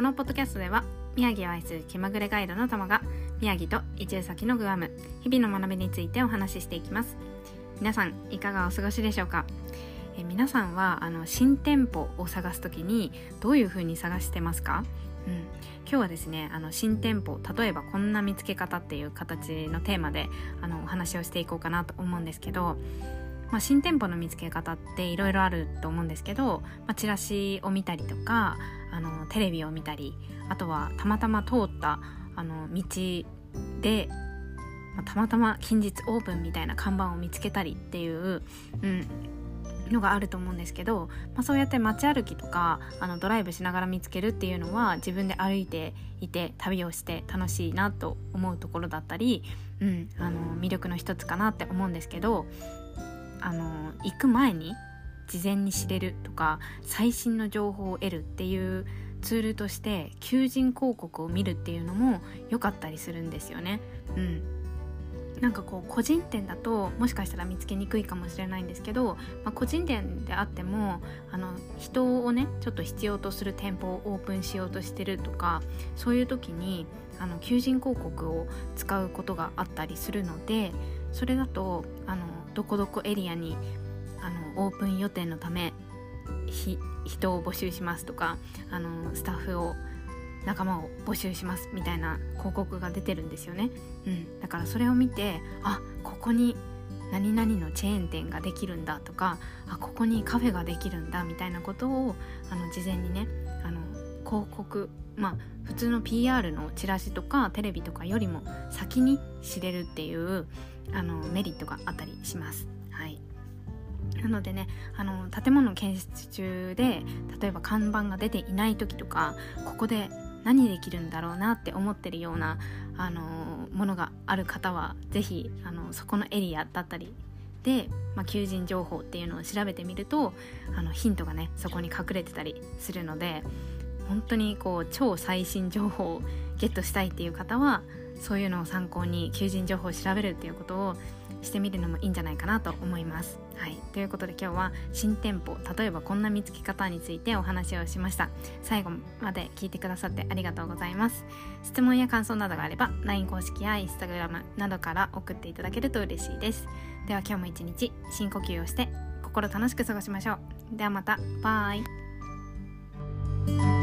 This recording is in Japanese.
このポッドキャストでは宮城を愛する気まぐれガイドの玉が宮城と移住先のグアム日々の学びについてお話ししていきます。皆さんいかがお過ごしでしょうか？え皆さんはあの新店舗を探す時にどういう風に探してますか？うん、今日はですねあの新店舗例えばこんな見つけ方っていう形のテーマであのお話をしていこうかなと思うんですけど、まあ、新店舗の見つけ方っていろいろあると思うんですけど、まあ、チラシを見たりとかあのテレビを見たりあとはたまたま通ったあの道で、まあ、たまたま近日オープンみたいな看板を見つけたりっていう、うん、のがあると思うんですけど、まあ、そうやって街歩きとかあのドライブしながら見つけるっていうのは自分で歩いていて旅をして楽しいなと思うところだったり、うん、あの魅力の一つかなって思うんですけどあの行く前に事前に知れるとか最新の情報を得るっていうツールとして求人広告を見るっていうのも良かったりするんですよね。うんなんかこう個人店だともしかしたら見つけにくいかもしれないんですけど、まあ、個人店であってもあの人をねちょっと必要とする店舗をオープンしようとしてるとかそういう時にあの求人広告を使うことがあったりするのでそれだとあのどこどこエリアにあのオープン予定のため人を募集しますとかあのスタッフを仲間を募集しますみたいな広告が出てるんですよね、うん、だからそれを見てあここに何々のチェーン店ができるんだとかあここにカフェができるんだみたいなことをあの事前にねあの広告まあ普通の PR のチラシとかテレビとかよりも先に知れるっていうあのメリットがあったりします。はい。なのでねあの建物建設中で例えば看板が出ていない時とかここで何できるんだろうなって思ってるような、あのものがある方は是非あのそこのエリアだったりで、まあ、求人情報っていうのを調べてみるとあのヒントがねそこに隠れてたりするので本当にこう超最新情報をゲットしたいっていう方はそういうのを参考に求人情報を調べるっていうことをしてみるのもいいんじゃないかなと思います。はい、ということで今日は新店舗例えばこんな見つけ方についてお話をしました。最後まで聞いてくださってありがとうございます。質問や感想などがあれば LINE 公式や Instagram などから送っていただけると嬉しいです。では今日も一日深呼吸をして心楽しく過ごしましょう。ではまた。バイ。